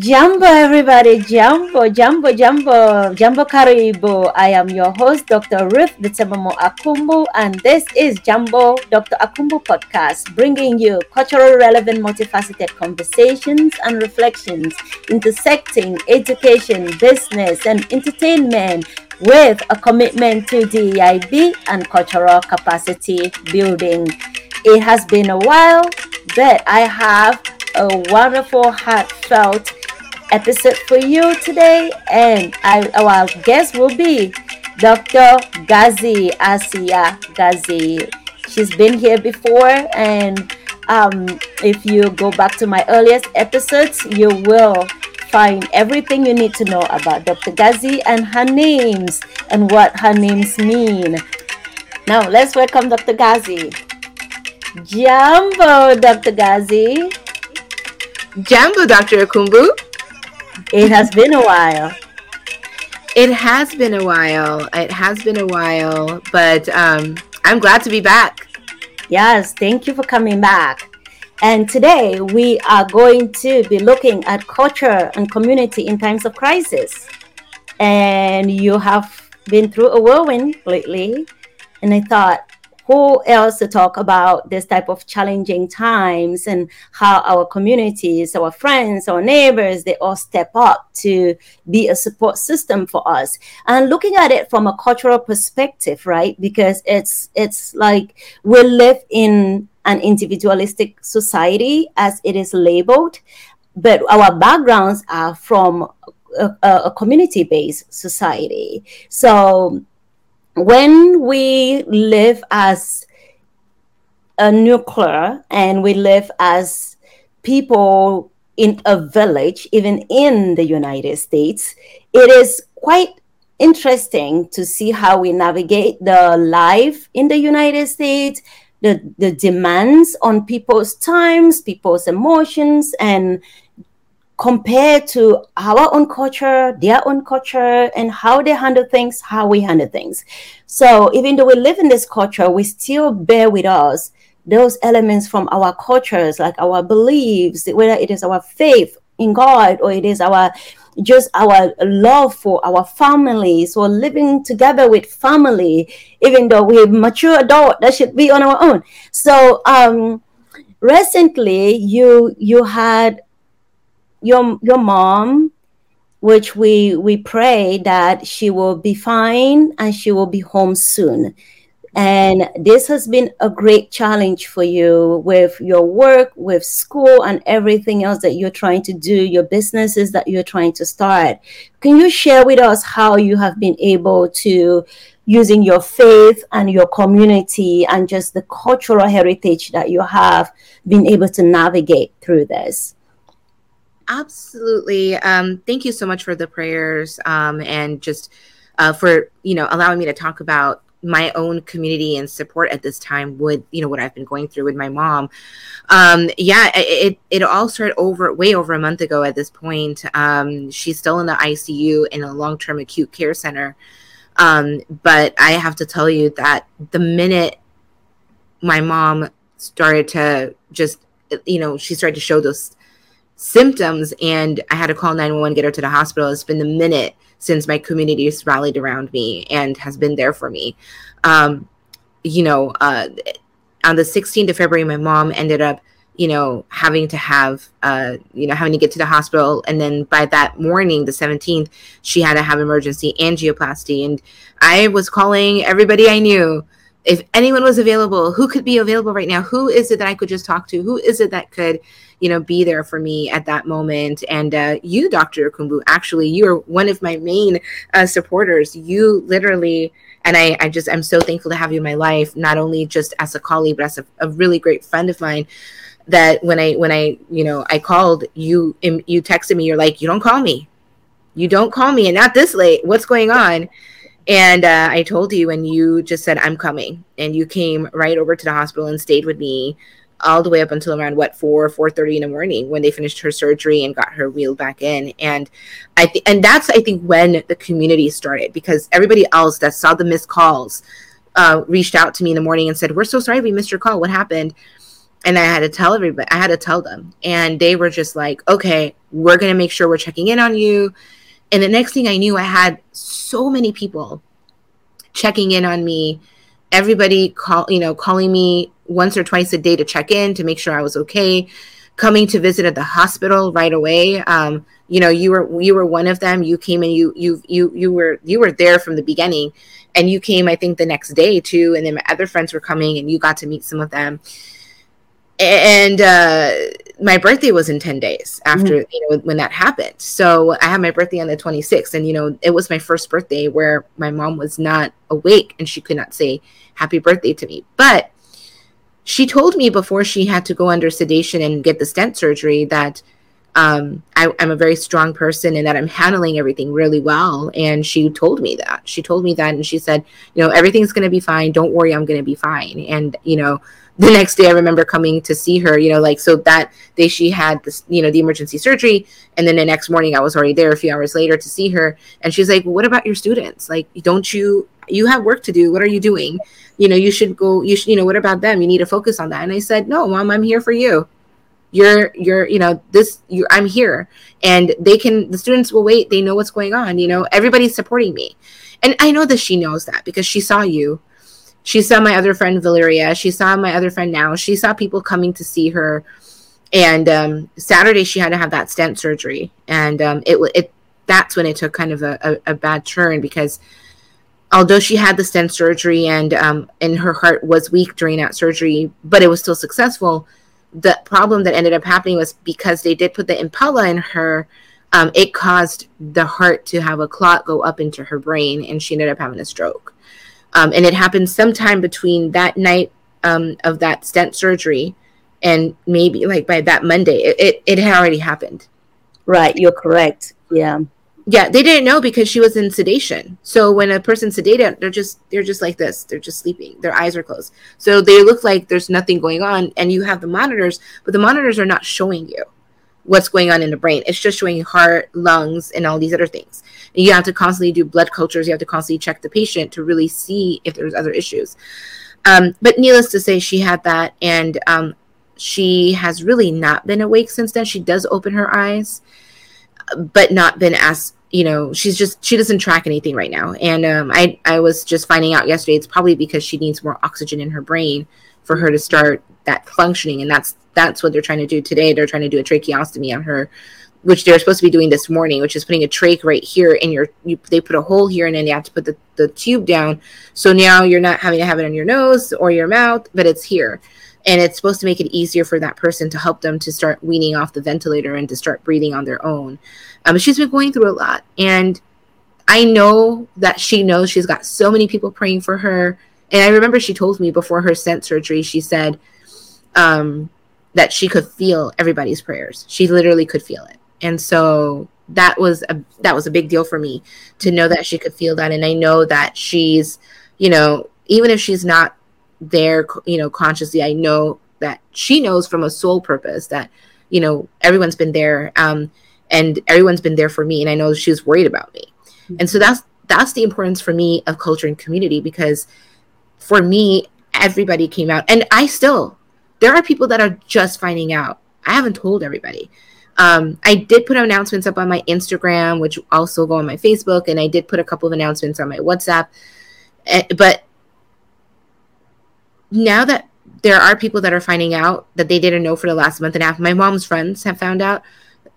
Jambo, everybody. Jambo, Jambo, Jambo, Jambo karibu. I am your host, Dr. Ruth Bitsemamo Akumbu, and this is Jambo Dr. Akumbu podcast, bringing you culturally relevant, multifaceted conversations and reflections intersecting education, business, and entertainment with a commitment to DEIB and cultural capacity building. It has been a while, but I have a wonderful, heartfelt episode for you today, and I, our guest will be Dr. Ghazi Aasiyah Ghazi. She's been here before, and um, if you go back to my earliest episodes, you will find everything you need to know about Dr. Ghazi and her names and what her names mean. Now, let's welcome Dr. Ghazi. Jambo, Dr. Ghazi. Jambo, Dr. Akumbu. It has been a while. It has been a while. It has been a while, but um, I'm glad to be back. Yes, thank you for coming back. And today we are going to be looking at culture and community in times of crisis. And you have been through a whirlwind lately. And I thought, who else to talk about this type of challenging times and how our communities, our friends, our neighbors, they all step up to be a support system for us. And looking at it from a cultural perspective, right? Because it's it's like we live in an individualistic society as it is labeled, but our backgrounds are from a, a community-based society. So when we live as a nuclear and we live as people in a village, even in the United States, it is quite interesting to see how we navigate the life in the United States, the, the demands on people's times, people's emotions, and compared to our own culture, their own culture, and how they handle things, how we handle things. So even though we live in this culture, we still bear with us those elements from our cultures, like our beliefs, whether it is our faith in God or it is our just our love for our families or living together with family, even though we're mature adult, that should be on our own. So um recently you you had your your mom which we we pray that she will be fine and she will be home soon. And this has been a great challenge for you with your work with school and everything else that you're trying to do your businesses that you're trying to start. Can you share with us how you have been able to using your faith and your community and just the cultural heritage that you have been able to navigate through this Absolutely. Um, thank you so much for the prayers um, and just uh, for you know allowing me to talk about my own community and support at this time with you know what I've been going through with my mom. Um, yeah, it it all started over way over a month ago. At this point, um, she's still in the ICU in a long term acute care center. Um, but I have to tell you that the minute my mom started to just you know she started to show those symptoms and I had to call 911, get her to the hospital. It's been a minute since my community has rallied around me and has been there for me. Um, you know, uh, on the 16th of February, my mom ended up, you know, having to have, uh, you know, having to get to the hospital. And then by that morning, the 17th, she had to have emergency angioplasty. And I was calling everybody I knew if anyone was available, who could be available right now? Who is it that I could just talk to? Who is it that could, you know, be there for me at that moment? And uh, you, Dr. Kumbu, actually, you are one of my main uh, supporters. You literally, and I, I just, I'm so thankful to have you in my life, not only just as a colleague, but as a, a really great friend of mine. That when I, when I, you know, I called you, you texted me. You're like, you don't call me, you don't call me, and not this late. What's going on? And uh, I told you, and you just said, I'm coming. And you came right over to the hospital and stayed with me all the way up until around what 4 4.30 in the morning when they finished her surgery and got her wheeled back in and i think and that's i think when the community started because everybody else that saw the missed calls uh, reached out to me in the morning and said we're so sorry we missed your call what happened and I had to tell everybody, I had to tell them. And they were just like, okay, we're going to make sure we're checking in on you. And the next thing I knew, I had so many people checking in on me. Everybody call, you know, calling me once or twice a day to check in to make sure I was okay. Coming to visit at the hospital right away. Um, you know, you were you were one of them. You came and you you you you were you were there from the beginning, and you came I think the next day too. And then my other friends were coming, and you got to meet some of them and uh, my birthday was in 10 days after mm-hmm. you know when that happened so i had my birthday on the 26th and you know it was my first birthday where my mom was not awake and she could not say happy birthday to me but she told me before she had to go under sedation and get the stent surgery that um, I, am a very strong person and that I'm handling everything really well. And she told me that. She told me that. And she said, you know, everything's going to be fine. Don't worry, I'm going to be fine. And, you know, the next day I remember coming to see her, you know, like so that day she had this, you know, the emergency surgery. And then the next morning I was already there a few hours later to see her. And she's like, well, what about your students? Like, don't you, you have work to do. What are you doing? You know, you should go, you should, you know, what about them? You need to focus on that. And I said, no, mom, I'm here for you. You're, you're, you know, this, you, I'm here. And they can, the students will wait. They know what's going on. You know, everybody's supporting me. And I know that she knows that because she saw you she saw my other friend Valeria. She saw my other friend now. She saw people coming to see her. And um, Saturday she had to have that stent surgery, and um, it it that's when it took kind of a, a, a, bad turn because although she had the stent surgery and um, and her heart was weak during that surgery, but it was still successful. The problem that ended up happening was because they did put the Impella in her. Um, it caused the heart to have a clot go up into her brain, and she ended up having a stroke. Um, and it happened sometime between that night um, of that stent surgery and maybe like by that Monday, it, it, it had already happened. Right, you're correct. Yeah. Yeah, they didn't know because she was in sedation. So when a person's sedated, they're just they're just like this. They're just sleeping. Their eyes are closed. So they look like there's nothing going on and you have the monitors, but the monitors are not showing you what's going on in the brain. It's just showing heart, lungs, and all these other things. You have to constantly do blood cultures. You have to constantly check the patient to really see if there's other issues. Um, but needless to say, she had that, and um, she has really not been awake since then. She does open her eyes, but not been as you know. She's just she doesn't track anything right now. And um, I I was just finding out yesterday. It's probably because she needs more oxygen in her brain for her to start that functioning, and that's that's what they're trying to do today. They're trying to do a tracheostomy on her, which they're supposed to be doing this morning, which is putting a trach right here in your. You, they put a hole here, and then you have to put the, the tube down. So now you're not having to have it on your nose or your mouth, but it's here. And it's supposed to make it easier for that person to help them to start weaning off the ventilator and to start breathing on their own. Um, she's been going through a lot. And I know that she knows she's got so many people praying for her. And I remember she told me before her stent surgery, she said, um, that she could feel everybody's prayers. She literally could feel it. And so that was a that was a big deal for me to know that she could feel that and I know that she's, you know, even if she's not there, you know, consciously, I know that she knows from a soul purpose that, you know, everyone's been there um and everyone's been there for me and I know she was worried about me. Mm-hmm. And so that's that's the importance for me of culture and community because for me everybody came out and I still there are people that are just finding out. I haven't told everybody. Um, I did put announcements up on my Instagram, which also go on my Facebook, and I did put a couple of announcements on my WhatsApp. Uh, but now that there are people that are finding out that they didn't know for the last month and a half, my mom's friends have found out.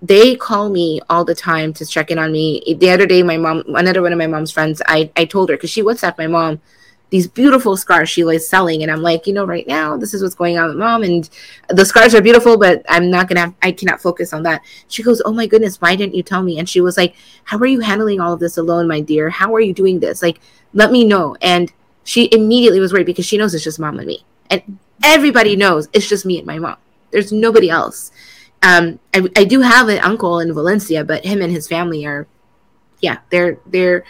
They call me all the time to check in on me. The other day, my mom, another one of my mom's friends, I, I told her because she WhatsApped my mom these beautiful scars she was selling. And i'm like you know right now this is what's going on with mom. And the scars are beautiful but i'm not gonna i cannot focus on that. She goes oh my goodness why didn't you tell me? And she was like how are you handling all of this alone my dear? How are you doing this? Like let me know. And she immediately was worried because she knows it's just mom and me. And everybody knows it's just me and my mom. There's nobody else. Um I, I do have an uncle in valencia but him and his family are yeah they're they're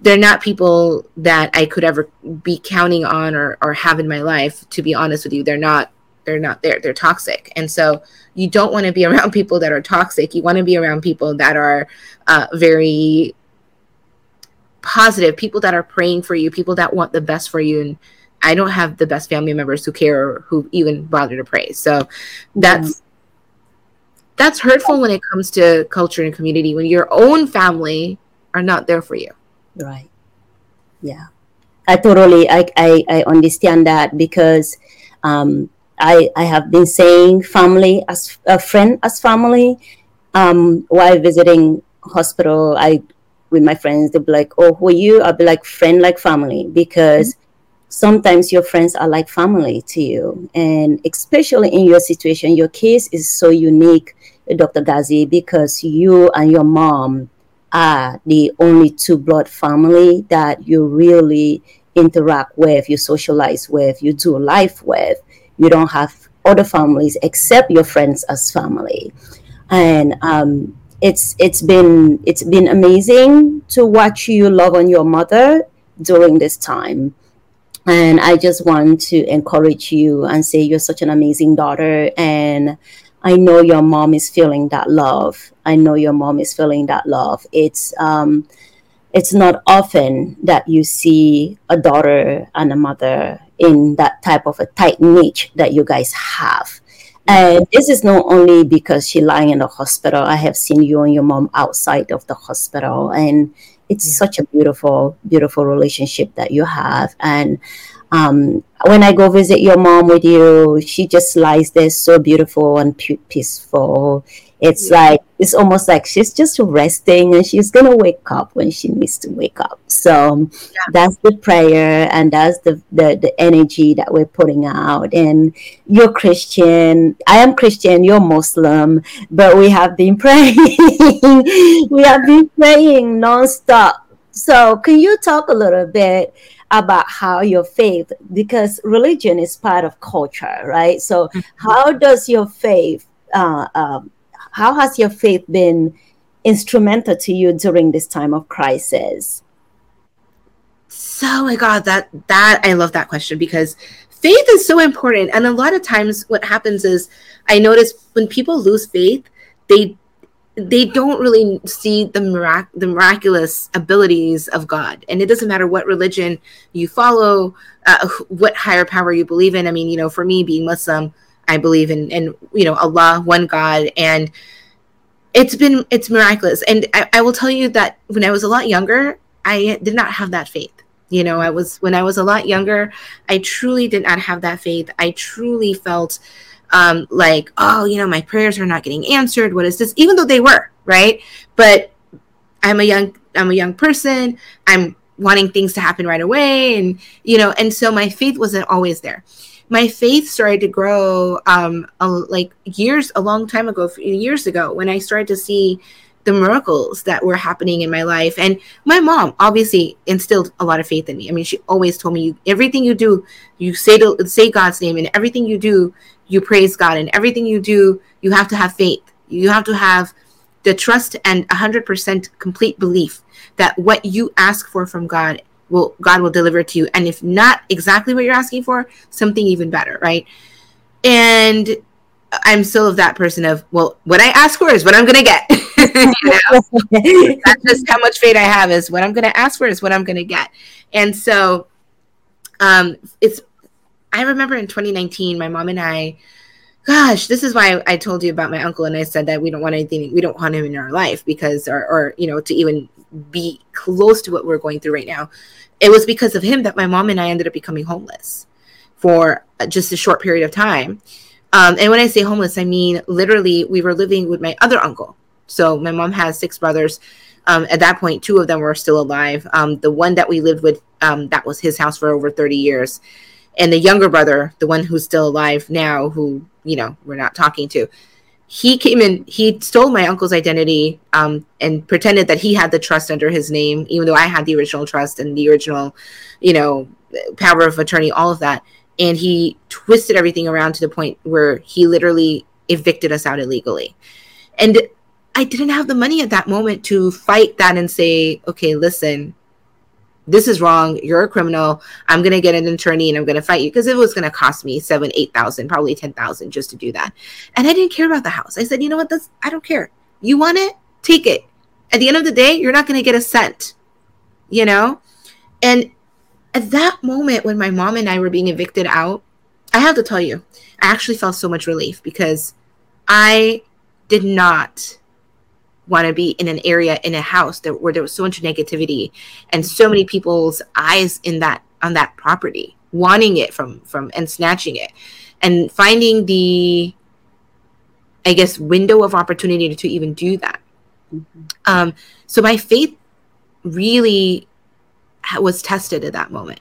they're not people that I could ever be counting on or, or have in my life. To be honest with you, they're not they're not there. They're toxic, and so you don't want to be around people that are toxic. You want to be around people that are uh, very positive, people that are praying for you, people that want the best for you, and I don't have the best family members who care or who even bother to pray. So that's yeah. that's hurtful when it comes to culture and community when your own family are not there for you. Right. Yeah. I totally I I, I understand that because um I I have been saying family as a friend as family um while visiting hospital I with my friends they'll be like oh who are you I'll be like friend like family because mm-hmm sometimes your friends are like family to you. And especially in your situation, your case is so unique, Dr. Ghazi, because you and your mom are the only two blood family that you really interact with, you socialize with, you do life with. You don't have other families except your friends as family. And um, it's it's been it's been amazing to watch you love on your mother during this time and I just want to encourage you and say you're such an amazing daughter. And I know your mom is feeling that love. I know your mom is feeling that love. It's um, it's not often that you see a daughter and a mother in that type of a tight niche that you guys have. And this is not only because she lying in the hospital. I have seen you and your mom outside of the hospital, and it's yeah. such a beautiful beautiful relationship that you have and um, when I go visit your mom with you, she just lies there so beautiful and peaceful. It's yeah. like it's almost like she's just resting and she's gonna wake up when she needs to wake up. So yeah. that's the prayer and that's the, the the energy that we're putting out. And you're Christian, I am Christian, you're Muslim, but we have been praying. we have been praying nonstop. So can you talk a little bit? about how your faith, because religion is part of culture, right? So, mm-hmm. how does your faith, uh, um, how has your faith been instrumental to you during this time of crisis? So, my God, that that I love that question because faith is so important, and a lot of times what happens is I notice when people lose faith, they they don't really see the mirac- the miraculous abilities of God. And it doesn't matter what religion you follow, uh, what higher power you believe in. I mean, you know, for me being Muslim, I believe in in you know Allah, one God, and it's been it's miraculous. And I, I will tell you that when I was a lot younger, I did not have that faith. You know, I was when I was a lot younger, I truly did not have that faith. I truly felt um, like, oh, you know, my prayers are not getting answered. What is this? Even though they were, right? But I'm a young, I'm a young person. I'm wanting things to happen right away. And, you know, and so my faith wasn't always there. My faith started to grow um, a, like years, a long time ago, years ago, when I started to see the miracles that were happening in my life. And my mom obviously instilled a lot of faith in me. I mean, she always told me, everything you do, you say to say God's name, and everything you do, you praise God. And everything you do, you have to have faith. You have to have the trust and 100% complete belief that what you ask for from God will God will deliver to you. And if not exactly what you're asking for, something even better, right? And I'm still of that person of, well, what I ask for is what I'm gonna get. That's just how much faith I have is what I'm gonna ask for is what I'm gonna get. And so um it's I remember in 2019, my mom and I, gosh, this is why I told you about my uncle and I said that we don't want anything, we don't want him in our life because, or, or, you know, to even be close to what we're going through right now. It was because of him that my mom and I ended up becoming homeless for just a short period of time. Um, and when I say homeless, I mean literally we were living with my other uncle. So my mom has six brothers. Um, at that point, two of them were still alive. Um, the one that we lived with, um, that was his house for over 30 years and the younger brother, the one who's still alive now, who you know we're not talking to, he came in. He stole my uncle's identity um, and pretended that he had the trust under his name, even though I had the original trust and the original, you know, power of attorney, all of that. And he twisted everything around to the point where he literally evicted us out illegally. And I didn't have the money at that moment to fight that and say, okay, listen, this is wrong. You're a criminal. I'm gonna get an attorney and I'm gonna fight you because it was gonna cost me seven, eight thousand, probably ten thousand just to do that. And I didn't care about the house. I said, you know what? That's I don't care. You want it? Take it. At the end of the day, you're not gonna get a cent. You know, and at that moment when my mom and I were being evicted out, I have to tell you, I actually felt so much relief because I did not want to be in an area in a house that where there was so much negativity and so many people's eyes in that on that property wanting it from from and snatching it. And finding the i guess window of opportunity to even do that. Mm-hmm. um so my faith really was tested at that moment.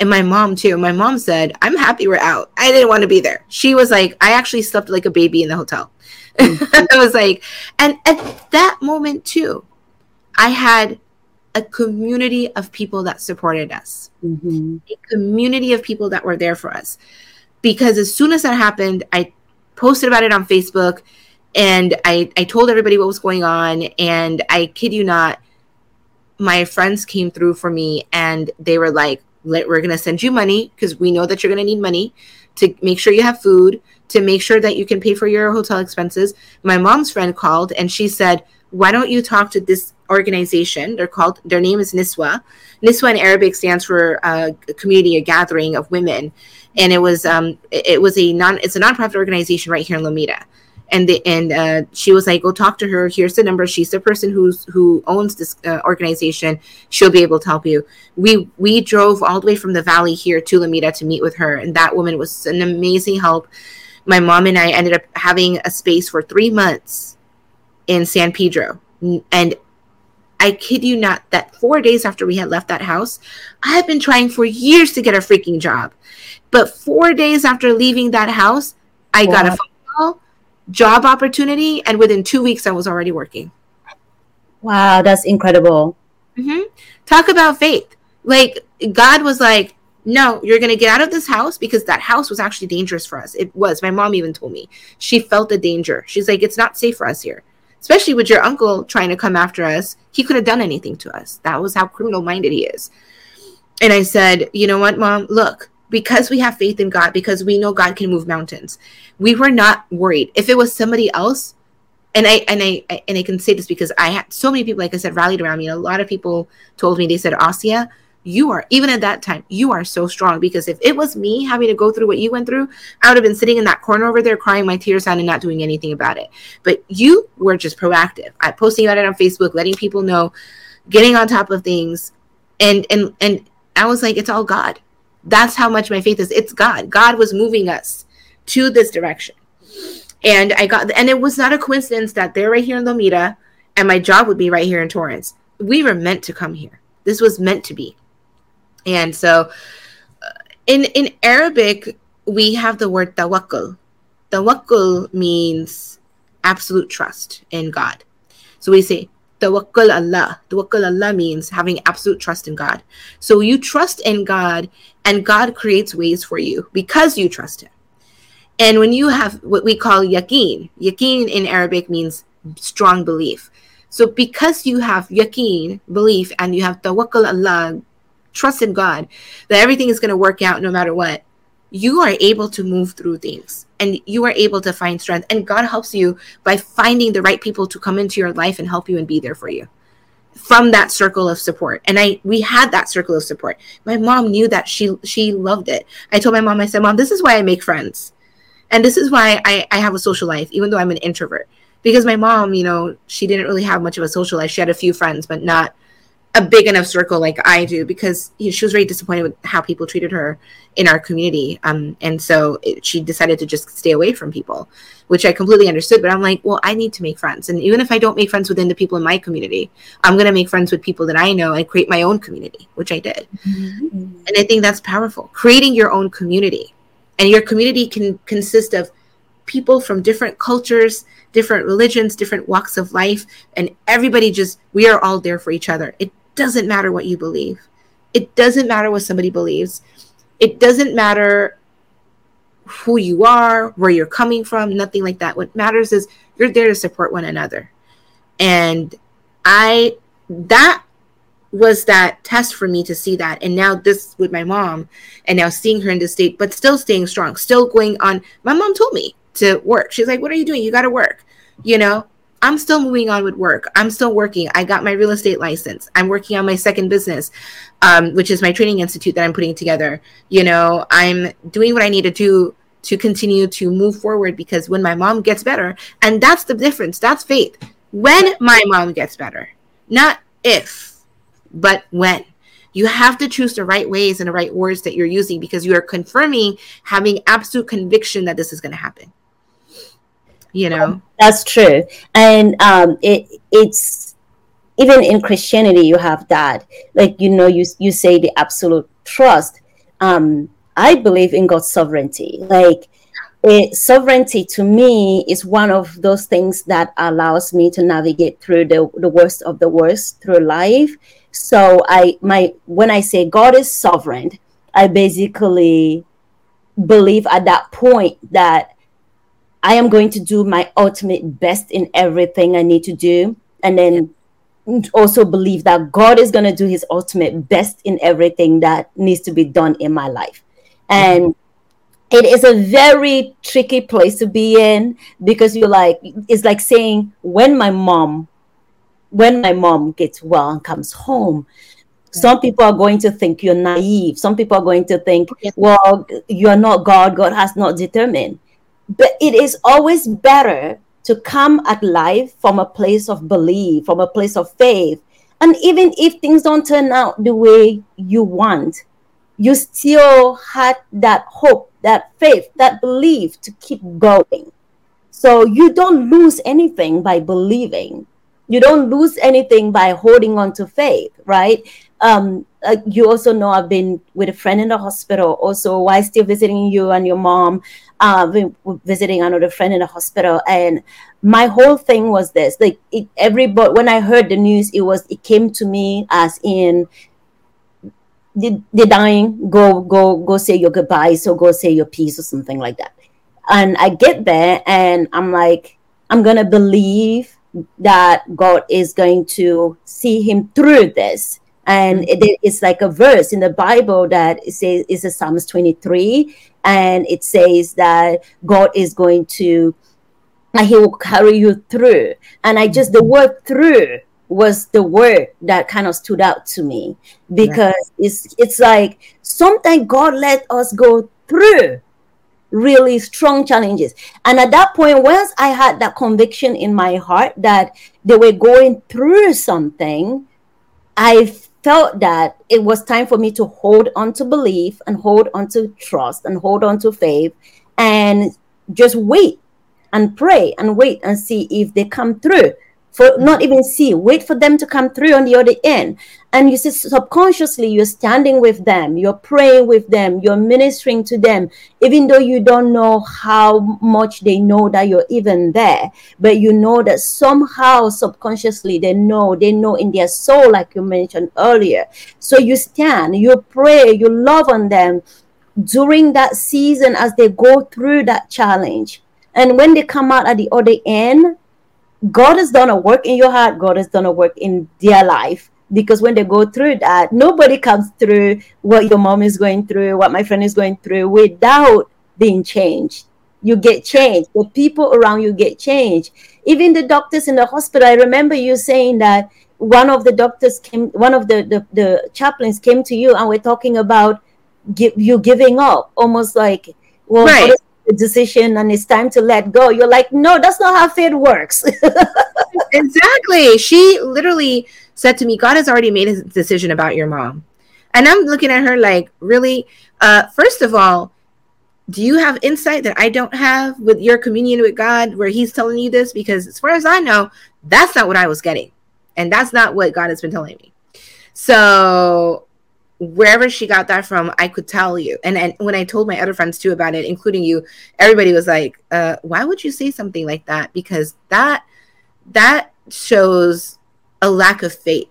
And my mom too. My mom said i'm happy we're out. I didn't want to be there. She was like i actually slept like a baby in the hotel mm-hmm. i was like and at that moment too i had a community of people that supported us mm-hmm. a community of people that were there for us because as soon as that happened i posted about it on facebook and i i told everybody what was going on and i kid you not my friends came through for me and they were like we're going to send you money because we know that you're going to need money to make sure you have food to make sure that you can pay for your hotel expenses my mom's friend called and she said why don't you talk to this organization they're called their name is niswa niswa in arabic stands for uh, a community a gathering of women and it was um it was a non it's a nonprofit organization right here in lomita and the, and uh, she was like, "Go talk to her. Here's the number. She's the person who's who owns this uh, organization. She'll be able to help you." We we drove all the way from the valley here to Lomita to meet with her, and that woman was an amazing help. My mom and I ended up having a space for three months in San Pedro, and I kid you not, that four days after we had left that house, I had been trying for years to get a freaking job. But four days after leaving that house, I got a phone call job opportunity, and within two weeks, I was already working. Wow, that's incredible. Mm-hmm. Talk about faith. Like, God was like, no, you're going to get out of this house because that house was actually dangerous for us. It was. My mom even told me. She felt the danger. She's like, it's not safe for us here, especially with your uncle trying to come after us. He could have done anything to us. That was how criminal minded he is. And I said, you know what, mom? Look, because we have faith in God, because we know God can move mountains, we were not worried. If it was somebody else, and I and I, and I can say this because I had so many people, like I said, rallied around me. A lot of people told me they said, Aasiyah, you are even at that time, you are so strong. Because if it was me having to go through what you went through, I would have been sitting in that corner over there crying my tears out and not doing anything about it. But you were just proactive. I posting about it on Facebook, letting people know, getting on top of things, and and and I was like, it's all God. That's how much my faith is. It's God. God was moving us to this direction. And I got, and it was not a coincidence that they're right here in Lomita and my job would be right here in Torrance. We were meant to come here. This was meant to be. And so uh, in, in Arabic, we have the word tawakkul. Tawakkul means absolute trust in God. So we say tawakkul Allah. Tawakkul Allah means having absolute trust in God. So you trust in God and God creates ways for you because you trust him. And when you have what we call yaqeen, yaqeen in Arabic means strong belief. So because you have yaqeen, belief, and you have tawakkul Allah, trust in God, that everything is going to work out no matter what, you are able to move through things and you are able to find strength. And God helps you by finding the right people to come into your life and help you and be there for you from that circle of support. And i we had that circle of support. My mom knew that she she loved it. I told my mom i said mom this is why i make friends. And this is why I, I have a social life even though i'm an introvert. Because my mom you know she didn't really have much of a social life. She had a few friends but not a big enough circle like i do because you know, she was very disappointed with how people treated her in our community. Um, and so it, she decided to just stay away from people which i completely understood but i'm like well i need to make friends. And even if i don't make friends within the people in my community i'm going to make friends with people that i know and create my own community which i did. Mm-hmm. and i think that's powerful. Creating your own community. And your community can consist of people from different cultures different religions different walks of life and everybody just we are all there for each other. It doesn't matter what you believe. It doesn't matter what somebody believes. It doesn't matter who you are where you're coming from nothing like that. What matters is you're there to support one another. And i that was that test for me to see that. And now this with my mom and now seeing her in this state but still staying strong still going on. My mom told me to work. She's like what are you doing? You got to work. You know I'm still moving on with work. I'm still working. I got my real estate license. I'm working on my second business, um, which is my training institute that I'm putting together. You know, I'm doing what I need to do to continue to move forward because when my mom gets better, and that's the difference, that's faith. When my mom gets better, not if, but when. You have to choose the right ways and the right words that you're using because you are confirming having absolute conviction that this is going to happen you know. That's true. And um it it's even in christianity you have that. Like you know you you say the absolute trust. Um i believe in god's sovereignty. Like it, sovereignty to me is one of those things that allows me to navigate through the, the worst of the worst through life. So i my when i say god is sovereign i basically believe at that point that I am going to do my ultimate best in everything I need to do. And then also believe that God is going to do his ultimate best in everything that needs to be done in my life. And it is a very tricky place to be in because you're like, it's like saying, when my mom, when my mom gets well and comes home, some people are going to think you're naive. Some people are going to think, well, you're not God. God has not determined but it is always better to come at life from a place of belief, from a place of faith. And even if things don't turn out the way you want, you still had that hope, that faith, that belief to keep going. So you don't lose anything by believing. You don't lose anything by holding on to faith, right? Um, uh, you also know I've been with a friend in the hospital. Also, while still visiting you and your mom, uh, visiting another friend in the hospital, and my whole thing was this: like it, everybody, when I heard the news, it was it came to me as in the, the dying. Go go go say your goodbyes or go say your piece or something like that. And I get there, and I'm like, I'm gonna believe that God is going to see him through this and mm-hmm. it's like a verse in the bible that it says is a psalms 23 and it says that god is going to he will carry you through and i just the mm-hmm. word through was the word that kind of stood out to me because right. it's it's like sometimes god let us go through really strong challenges and at that point once i had that conviction in my heart that they were going through something i felt that it was time for me to hold on to belief and hold on to trust and hold on to faith and just wait and pray and wait and see if they come through. For not even see wait for them to come through on the other end and you see subconsciously you're standing with them you're praying with them you're ministering to them even though you don't know how much they know that you're even there. But you know that somehow subconsciously they know they know in their soul like you mentioned earlier. So you stand you pray you love on them during that season as they go through that challenge. And when they come out at the other end God has done a work in your heart, God has done a work in their life. Because when they go through that, nobody comes through what your mom is going through, what my friend is going through without being changed. You get changed. The people around you get changed. Even the doctors in the hospital. I remember you saying that one of the doctors came, one of the, the, the chaplains came to you and we're talking about give, you giving up, almost like, well, right decision and it's time to let go you're like no that's not how faith works exactly she literally said to me god has already made a decision about your mom. And i'm looking at her like really? Uh first of all do you have insight that i don't have with your communion with god where he's telling you this? Because as far as i know that's not what i was getting. And that's not what god has been telling me. So wherever she got that from, I could tell you. And and when I told my other friends too about it, including you, everybody was like, uh, "Why would you say something like that?" Because that that shows a lack of faith.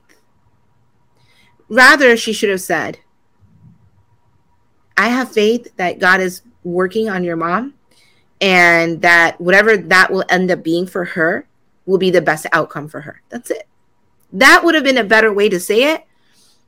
Rather, she should have said, "I have faith that God is working on your mom, and that whatever that will end up being for her will be the best outcome for her." That's it. That would have been a better way to say it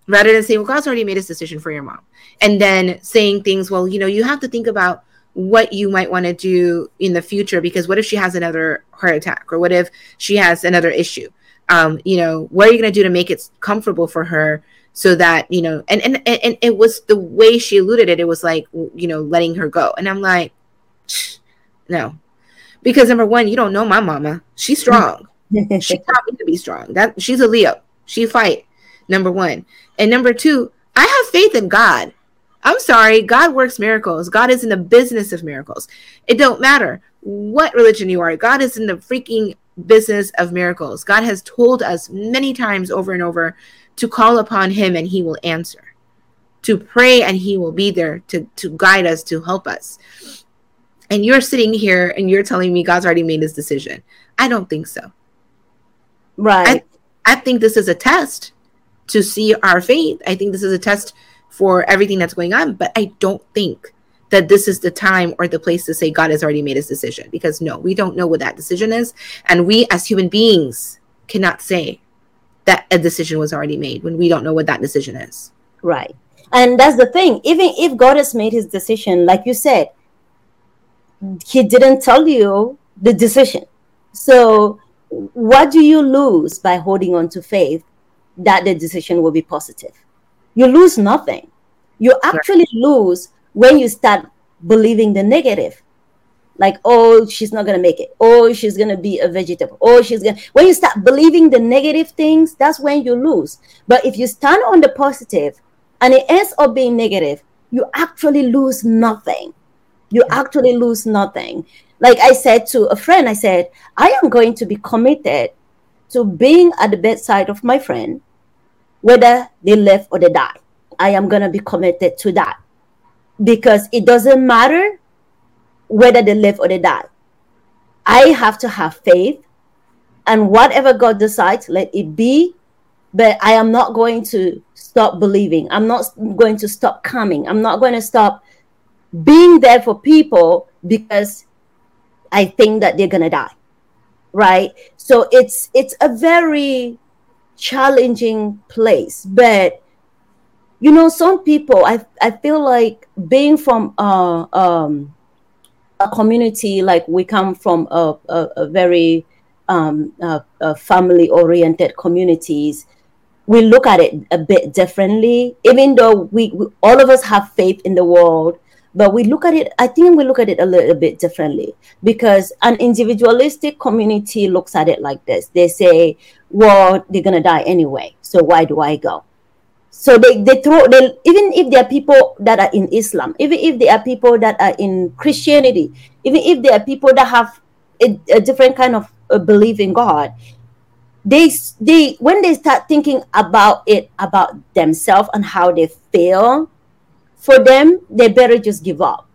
rather than saying, well, God's already made his decision for your mom. And then saying things, well, you know, you have to think about what you might want to do in the future because what if she has another heart attack or what if she has another issue um, you know what are you going to do to make it comfortable for her so that you know and, and and it was the way she alluded it it was like you know letting her go. And i'm like no. Because number one you don't know my mama. She's strong. She taught me to be strong. That she's a leo. She fight number one. And number two i have faith in god. I'm sorry, God works miracles. God is in the business of miracles. It don't matter what religion you are. God is in the freaking business of miracles. God has told us many times over and over to call upon him and he will answer. To pray and he will be there to to guide us, to help us. And you're sitting here and you're telling me God's already made his decision. I don't think so. Right. I, I think this is a test to see our faith. I think this is a test for everything that's going on. But I don't think that this is the time or the place to say God has already made his decision because no, we don't know what that decision is. And we as human beings cannot say that a decision was already made when we don't know what that decision is. Right. And that's the thing. Even if God has made his decision, like you said, he didn't tell you the decision. So what do you lose by holding on to faith that the decision will be positive? you lose nothing. You actually lose when you start believing the negative. Like, oh, she's not gonna make it. Oh, she's gonna be a vegetable. Oh, she's gonna when you start believing the negative things, that's when you lose. But if you stand on the positive and it ends up being negative, you actually lose nothing. You actually lose nothing. Like I said to a friend, I said, I am going to be committed to being at the bedside of my friend whether they live or they die. I am going to be committed to that because it doesn't matter whether they live or they die. I have to have faith, and whatever God decides, let it be. But I am not going to stop believing. I'm not going to stop coming. I'm not going to stop being there for people because I think that they're gonna die. Right. So it's it's a very challenging place but you know some people i i feel like being from uh, um, a community like we come from a, a, a very um, family oriented communities we look at it a bit differently. Even though we, we all of us have faith in the world but we look at it i think we look at it a little bit differently. Because an individualistic community looks at it like this. They say well they're gonna die anyway so why do i go so they, they throw they even if there are people that are in islam even if there are people that are in christianity even if there are people that have a, a different kind of uh, belief in god they they when they start thinking about it about themselves and how they feel for them, they better just give up.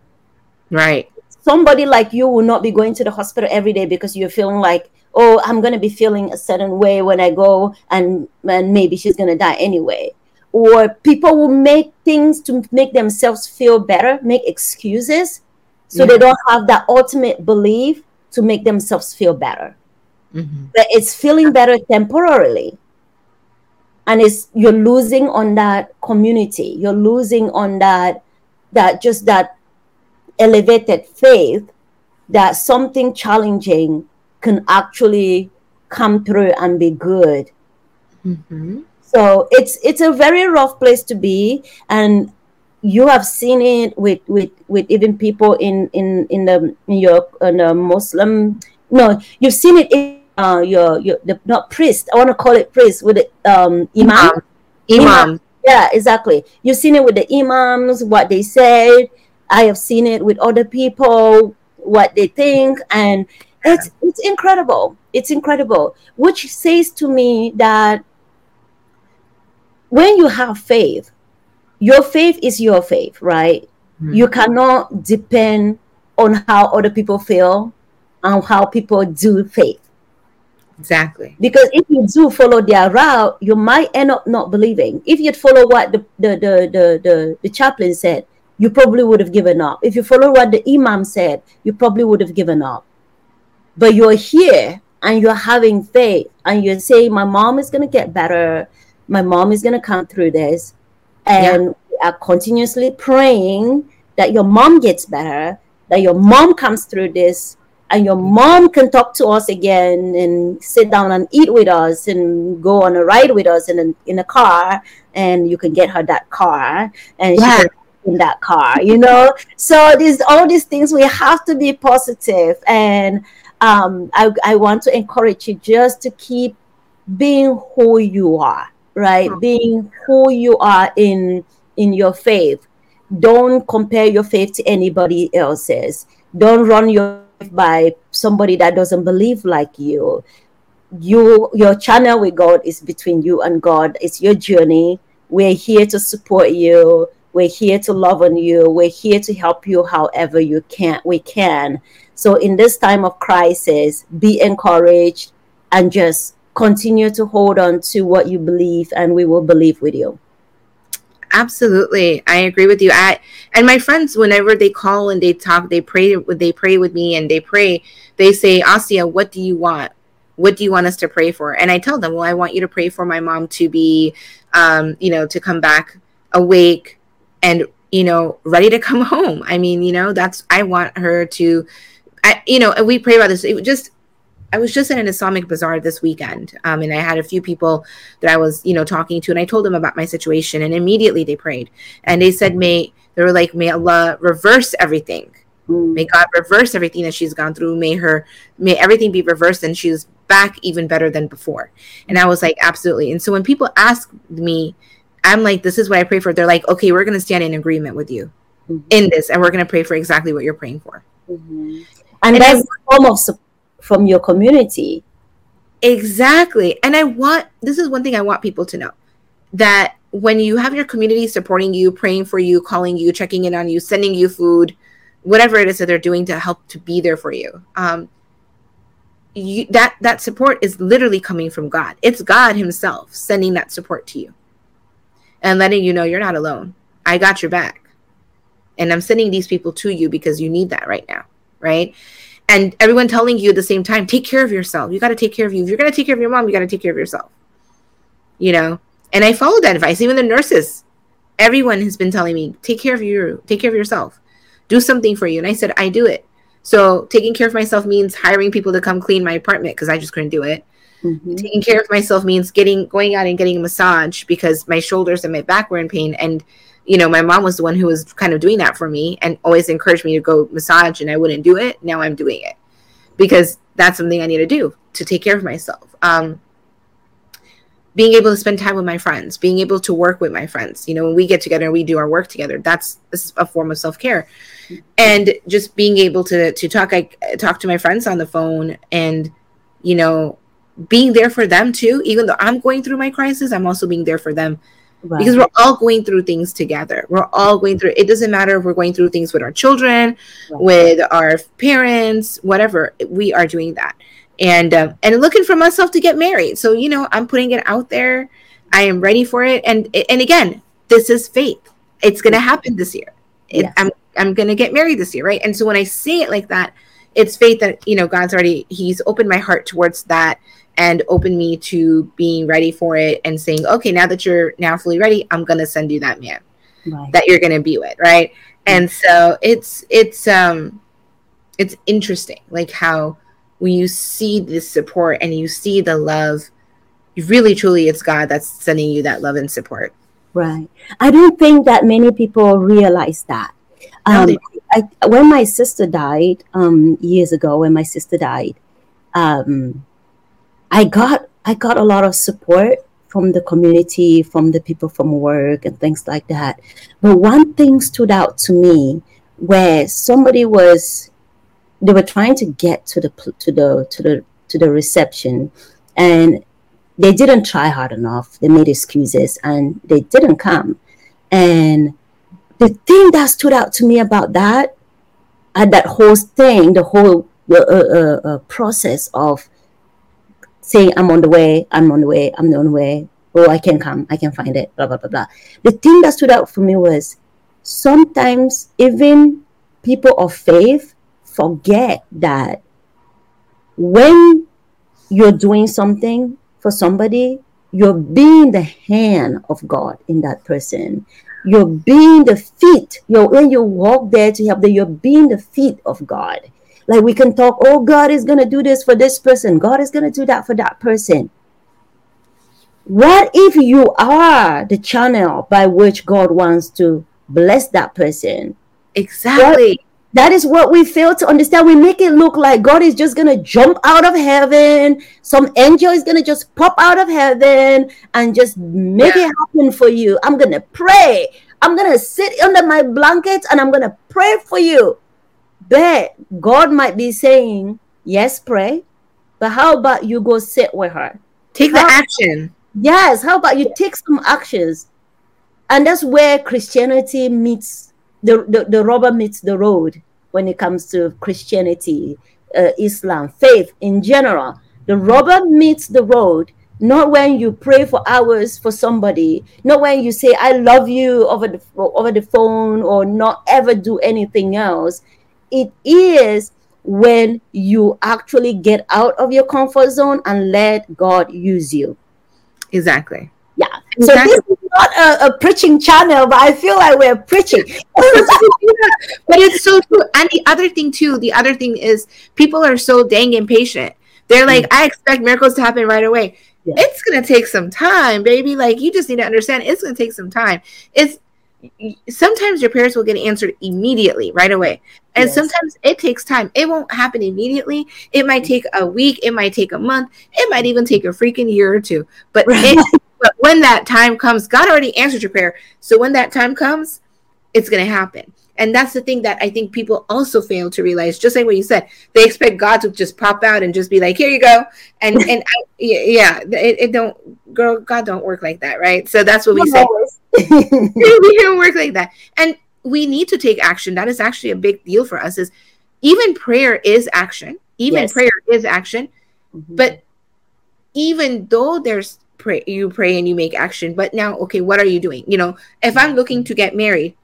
Right. Somebody like you will not be going to the hospital every day because you're feeling like, oh, I'm going to be feeling a certain way when I go, and, and maybe she's going to die anyway. Or people will make things to make themselves feel better, make excuses, so yeah. they don't have that ultimate belief to make themselves feel better. Mm-hmm. But it's feeling better temporarily and it's you're losing on that community you're losing on that that just that elevated faith that something challenging can actually come through and be good mm-hmm. So it's it's a very rough place to be and you have seen it with with with even people in in in the in your in the muslim no you've seen it in uh, your your the, not priest. I want to call it priest with the um, imam. imam. Imam. Yeah, exactly. You've seen it with the imams, what they said. I have seen it with other people, what they think, and it's it's incredible. It's incredible, which says to me that when you have faith, your faith is your faith, right? Mm-hmm. You cannot depend on how other people feel and how people do faith. Exactly. Because if you do follow their route, you might end up not believing. If you'd follow what the the the the, the, the chaplain said, you probably would have given up. If you follow what the imam said, you probably would have given up. But you're here and you're having faith and you're saying, My mom is gonna get better, my mom is gonna come through this. And yeah. we are continuously praying that your mom gets better that your mom comes through this and your mom can talk to us again and sit down and eat with us and go on a ride with us in a, in a car and you can get her that car and yeah. in that car you know so these all these things we have to be positive and um, I, I want to encourage you just to keep being who you are right? Mm-hmm. being who you are in in your faith. Don't compare your faith to anybody else's. Don't run your by somebody that doesn't believe like you. You your channel with god is between you and god. It's your journey. We're here to support you. We're here to love on you. We're here to help you however you can we can. So in this time of crisis be encouraged and just continue to hold on to what you believe and we will believe with you. Absolutely. I agree with you. I and my friends whenever they call and they talk they pray they pray with me and they pray they say Aasiyah what do you want? What do you want us to pray for? And i tell them well i want you to pray for my mom to be um you know to come back awake and you know ready to come home. I mean you know that's i want her to I, you know, and we pray about this. It just I was just in an Islamic bazaar this weekend, um, and I had a few people that I was, you know, talking to, and I told them about my situation, and immediately they prayed, and they said, "May they were like, may Allah reverse everything, mm. may God reverse everything that she's gone through, may her, may everything be reversed, and she's back even better than before." And I was like, absolutely. And so when people ask me, I'm like, "This is what I pray for." They're like, "Okay, we're going to stand in agreement with you mm-hmm. in this, and we're going to pray for exactly what you're praying for." Mm-hmm. And, and that's a form of support from your community. Exactly. And I want this is one thing I want people to know that when you have your community supporting you, praying for you, calling you, checking in on you, sending you food, whatever it is that they're doing to help to be there for you. Um, you, that that support is literally coming from God. It's God Himself sending that support to you and letting you know you're not alone. I got your back, and I'm sending these people to you because you need that right now, right? And everyone telling you at the same time, take care of yourself. You got to take care of you. If you're going to take care of your mom, you got to take care of yourself. You know, and I followed that advice. Even the nurses, everyone has been telling me, take care of you, take care of yourself, do something for you. And I said, I do it. So taking care of myself means hiring people to come clean my apartment because I just couldn't do it. Mm-hmm. Taking care of myself means getting going out and getting a massage because my shoulders and my back were in pain and you know, my mom was the one who was kind of doing that for me and always encouraged me to go massage and I wouldn't do it. Now I'm doing it because that's something I need to do to take care of myself. Um, being able to spend time with my friends, being able to work with my friends. You know, when we get together and we do our work together, that's, a form of self care. And just being able to to talk, I talk to my friends on the phone, and you know, being there for them too. Even though I'm going through my crisis, I'm also being there for them Right. Because we're all going through things together. We're all going through it doesn't matter if we're going through things with our children, right. with our parents, whatever. We are doing that. And uh, and looking for myself to get married. So, you know, I'm putting it out there. I am ready for it. And and again, this is faith. It's going to happen this year. It, yes. I'm I'm going to get married this year, right? And so when I say it like that, it's faith that, you know, God's already he's opened my heart towards that and open me to being ready for it and saying, okay, now that you're now fully ready, I'm gonna send you that man right. that you're gonna be with, right? And so it's it's um it's interesting, like how when you see this support and you see the love, really truly it's God that's sending you that love and support. Right. I don't think that many people realize that. Um, I, when my sister died um, years ago, when my sister died, um, I got I got a lot of support from the community, from the people from work and things like that. But one thing stood out to me where somebody was they were trying to get to the to the to the to the reception and they didn't try hard enough. They made excuses and they didn't come. And the thing that stood out to me about that, and that whole thing, the whole uh, uh, uh, process of saying I'm on the way, I'm on the way, I'm on the way. Oh, I can come, I can find it, blah blah blah blah. The thing that stood out for me was sometimes even people of faith forget that when you're doing something for somebody, you're being the hand of God in that person. You're being the feet. You're when you walk there to help them, you're being the feet of God. Like we can talk, oh, God is gonna do this for this person, God is gonna do that for that person. What if you are the channel by which God wants to bless that person? Exactly. What, that is what we fail to understand. We make it look like God is just gonna jump out of heaven. Some angel is gonna just pop out of heaven and just make it happen for you. I'm gonna pray. I'm gonna sit under my blanket and I'm gonna pray for you. But God might be saying, Yes, pray. But how about you go sit with her? Take how, the action. Yes. How about you take some actions? And that's where Christianity meets the, the, the rubber meets the road when it comes to Christianity, uh, Islam, faith in general. The rubber meets the road not when you pray for hours for somebody, not when you say "I love you" over the over the phone, or not ever do anything else. It is when you actually get out of your comfort zone and let God use you. Exactly. Yeah. So this is not a, a, preaching channel, but I feel like we're preaching. but it's so true. And the other thing too, the other thing is people are so dang impatient. They're like, mm. I expect miracles to happen right away. Yeah. It's gonna take some time, baby. Like you just need to understand it's gonna take some time. It's sometimes your prayers will get answered immediately right away and yes. sometimes it takes time it won't happen immediately it might take a week it might take a month it might even take a freaking year or two but it, but when that time comes, God already answered your prayer. So when that time comes, it's going to happen. And that's the thing that I think people also fail to realize. Just like what you said, they expect God to just pop out and just be like, "Here you go," and and I, yeah, it, it, don't, girl, God don't work like that, right? So that's what we say. we don't work like that, and we need to take action. That is actually a big deal for us. Is even prayer is action. Even yes. prayer is action, mm-hmm. but even though there's pray you pray and you make action. But now okay what are you doing? You know if i'm looking to get married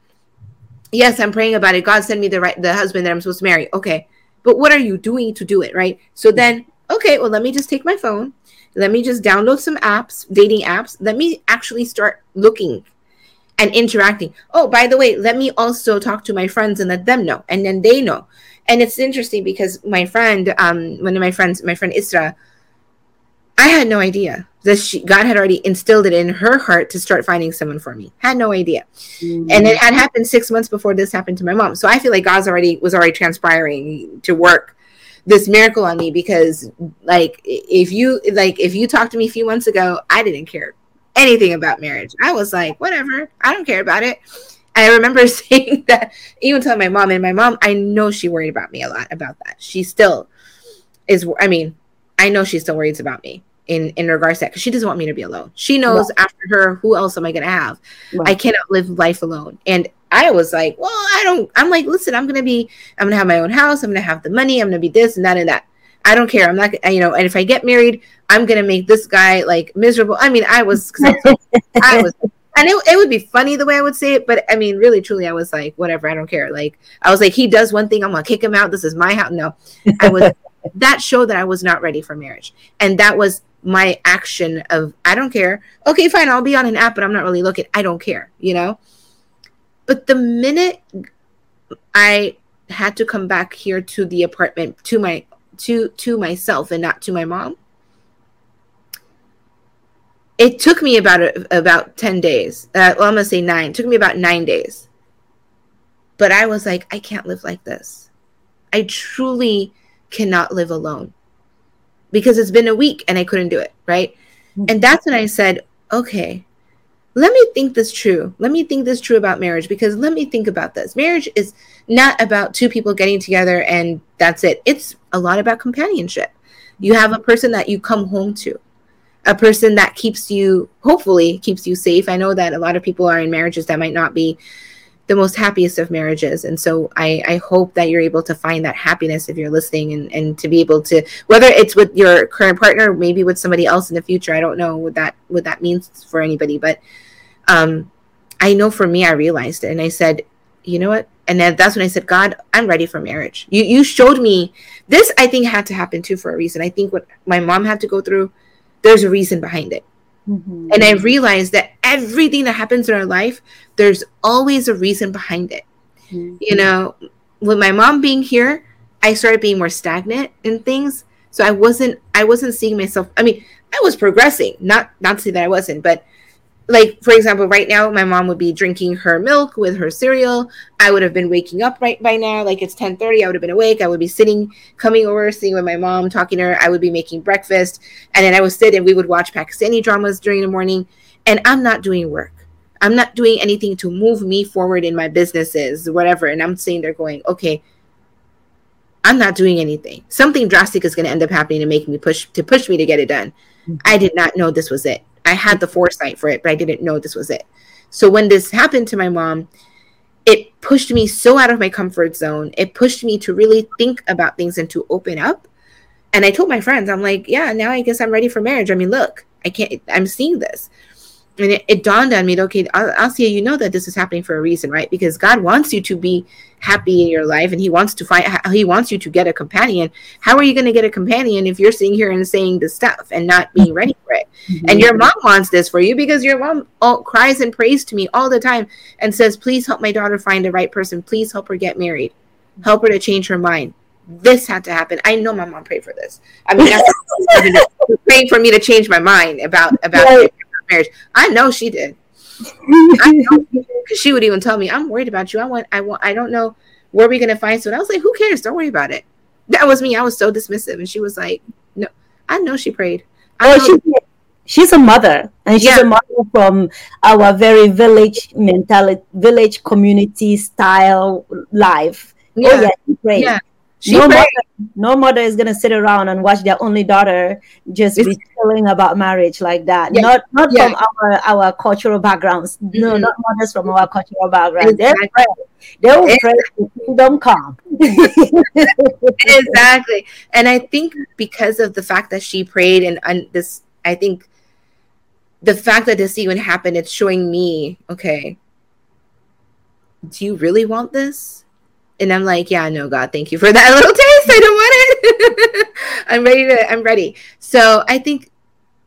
yes i'm praying about it. God send me the right the husband that i'm supposed to marry. Okay. But what are you doing to do it right? So then okay well let me just take my phone. Let me just download some apps dating apps. Let me actually start looking and interacting. Oh by the way let me also talk to my friends and let them know and then they know. And it's interesting because my friend um one of my friends my friend isra I had no idea that she, God had already instilled it in her heart to start finding someone for me. Had no idea, mm-hmm. and it had happened six months before this happened to my mom. So I feel like God's already was already transpiring to work this miracle on me because, like, if you like, if you talked to me a few months ago, I didn't care anything about marriage. I was like, whatever, I don't care about it. I remember saying that even telling my mom, and my mom, I know she worried about me a lot about that. She still is. I mean, I know she still worries about me in in regards to that because she doesn't want me to be alone. She knows right. after her, who else am I gonna have? Right. I cannot live life alone. And I was like, well, I don't. I'm like, listen, I'm gonna be. I'm gonna have my own house. I'm gonna have the money. I'm gonna be this and that and that. I don't care. I'm not, you know. And if I get married, I'm gonna make this guy like miserable. I mean, I was, I was, I was and it, it would be funny the way I would say it, but I mean, really, truly, I was like, whatever, I don't care. Like, I was like, he does one thing, I'm gonna kick him out. This is my house. No, I was that showed that I was not ready for marriage. And that was my action of, I don't care. Okay, fine, I'll be on an app, but I'm not really looking. I don't care, you know? But the minute I had to come back here to the apartment to my to to myself and not to my mom it took me about about 10 days uh, well i'm gonna say nine it took me about nine days but i was like i can't live like this i truly cannot live alone because it's been a week and I couldn't do it, right? Mm-hmm. And that's when I said, okay, let me think this true. Let me think this true about marriage because let me think about this. Marriage is not about two people getting together and that's it. It's a lot about companionship. You have a person that you come home to, a person that keeps you, hopefully, keeps you safe. I know that a lot of people are in marriages that might not be the most happiest of marriages. And so I, I hope that you're able to find that happiness if you're listening and, and to be able to whether it's with your current partner maybe with somebody else in the future i don't know what that what that means for anybody but um i know for me i realized it and i said you know what? And then that's when i said god i'm ready for marriage. You you showed me this i think had to happen too for a reason. I think what my mom had to go through there's a reason behind it Mm-hmm. And I realized that everything that happens in our life, there's always a reason behind it. Mm-hmm. You know, with my mom being here, I started being more stagnant in things. So I wasn't I wasn't seeing myself. I mean, I was progressing. Not not to say that I wasn't, but like for example right now my mom would be drinking her milk with her cereal. I would have been waking up right by now like it's 10.30 i would have been awake. I would be sitting coming over sitting with my mom talking to her. I would be making breakfast and then i would sit and we would watch pakistani dramas during the morning. And i'm not doing work. I'm not doing anything to move me forward in my businesses whatever. And i'm sitting there going okay i'm not doing anything. Something drastic is going to end up happening to make me push to push me to get it done. Mm-hmm. i did not know this was it I had the foresight for it, but I didn't know this was it. So when this happened to my mom, it pushed me so out of my comfort zone. It pushed me to really think about things and to open up. And I told my friends, I'm like, yeah, now I guess I'm ready for marriage. I mean, look, I can't, I'm seeing this and it, it, dawned on me okay Aasiyah you know that this is happening for a reason right? Because god wants you to be happy in your life and he wants to find he wants you to get a companion. How are you going to get a companion if you're sitting here and saying this stuff and not being ready for it? Mm-hmm. and your mom wants this for you because your mom all, cries and prays to me all the time and says please help my daughter find the right person. Please help her get married. Help her to change her mind. This had to happen. I know my mom prayed for this. I mean, praying for me to change my mind about about right marriage. I know she did. because she would even tell me, "I'm worried about you. I want, I want, I don't know where we're gonna find someone." I was like, "Who cares? Don't worry about it." That was me. I was so dismissive, and she was like, "No, I know she prayed." I oh, she she's a mother, and she's yeah. a mother from our very village mentality, village community style life. Oh, yeah. Oh yeah, she prayed. Yeah. She no mother, no mother is gonna sit around and watch their only daughter just it's, be telling about marriage like that. Yeah, not not yeah. from our our cultural backgrounds. Mm-hmm. No, not mothers from our cultural background. Exactly. They pray. They will pray the kingdom come. exactly. And I think because of the fact that she prayed and, and this I think the fact that this even happened, it's showing me, okay, do you really want this? And I'm like, yeah, no, God, thank you for that little taste. I don't want it. I'm ready to, I'm ready. So I think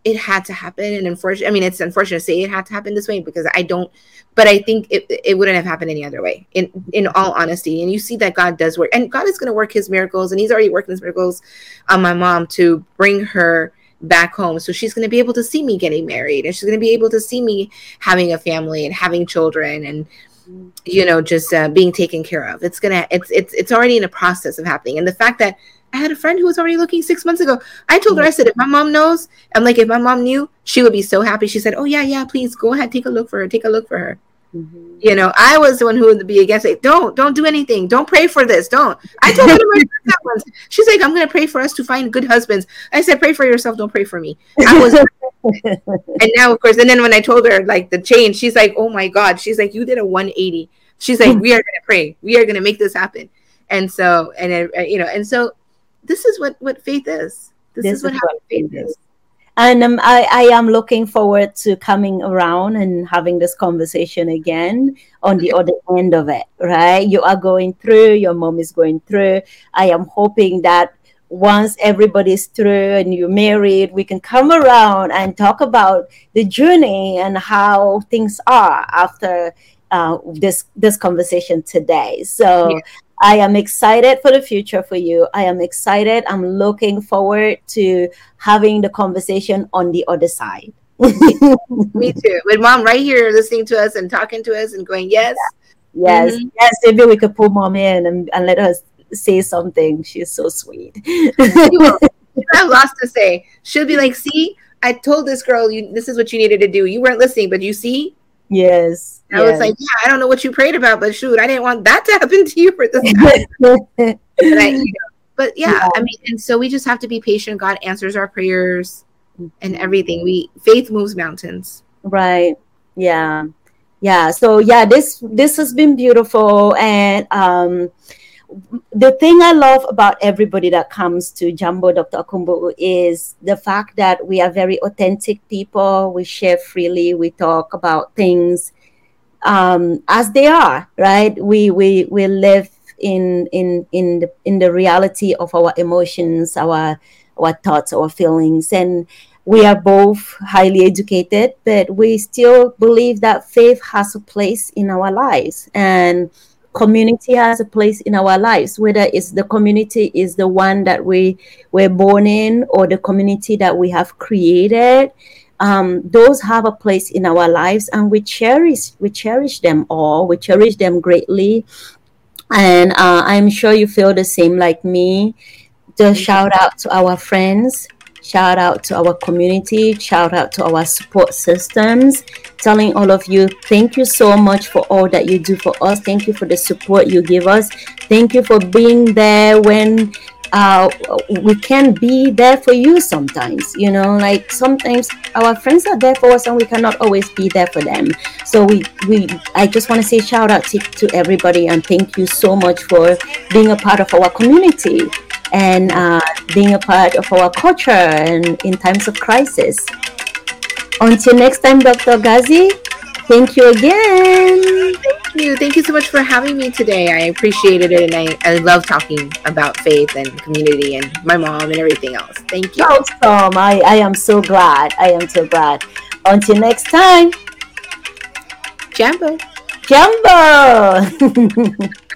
it had to happen. And unfortunately, I mean, it's unfortunate to say it had to happen this way because I don't, but I think it, it wouldn't have happened any other way in, in all honesty. And you see that God does work and God is going to work his miracles and he's already working his miracles on my mom to bring her back home. So she's going to be able to see me getting married and she's going to be able to see me having a family and having children and you know just uh, being taken care of. It's gonna it's it's it's already in a process of happening. And the fact that i had a friend who was already looking six months ago i told her i said if my mom knows i'm like if my mom knew she would be so happy. She said oh yeah yeah please go ahead take a look for her take a look for her. Mm-hmm. you know i was the one who would be against it. Don't don't do anything. Don't pray for this. Don't. I told her that once. She's like i'm gonna pray for us to find good husbands. I said pray for yourself. Don't pray for me. I was and now, of course, and then when I told her like the change, she's like, "Oh my God!" She's like, "You did a 180." She's like, "We are gonna pray. We are gonna make this happen." And so, and uh, you know, and so, this is what what faith is. This, this is what, is what faith is. And um, I, I am looking forward to coming around and having this conversation again on the other end of it, right? You are going through, your mom is going through. I am hoping that once everybody's through and you're married, we can come around and talk about the journey and how things are after uh, this this conversation today. So yeah. I am excited for the future for you. I am excited. I'm looking forward to having the conversation on the other side. Me too. With mom right here listening to us and talking to us and going, yes. Yeah. Yes, mm-hmm. yes. Maybe we could pull mom in and, and let us say something. She's so sweet. I lots to say. She'll be like, "See, I told this girl you this is what you needed to do. You weren't listening, but you see." Yes. I yes. was like, "Yeah, I don't know what you prayed about, but shoot, I didn't want that to happen to you for this." but, I, you know, but yeah, yeah, I mean, and so we just have to be patient. God answers our prayers and everything. We faith moves mountains. Right. Yeah. Yeah. So yeah, this this has been beautiful and um the thing I love about everybody that comes to Jambo Dr. Akumbu is the fact that we are very authentic people. We share freely. We talk about things um, as they are, right? We we we live in in in the in the reality of our emotions, our our thoughts, our feelings, and we are both highly educated, but we still believe that faith has a place in our lives and community has a place in our lives, whether it's the community is the one that we were born in or the community that we have created. Um, those have a place in our lives and we cherish we cherish them all. We cherish them greatly. And uh, i'm sure you feel the same like me. Just shout out to our friends Shout out to our community. Shout out to our support systems. Telling all of you, thank you so much for all that you do for us. Thank you for the support you give us. Thank you for being there when uh, we can be there for you sometimes. You know, like sometimes our friends are there for us and we cannot always be there for them. So we, we I just want to say shout out to, to everybody and thank you so much for being a part of our community and uh, being a part of our culture and in times of crisis. Until next time, Dr. Ghazi, thank you again. Thank you. Thank you so much for having me today. I appreciated it and I, I love talking about faith and community and my mom and everything else. Thank you. Awesome. I, I am so glad. I am so glad. Until next time. Jambo. Jambo.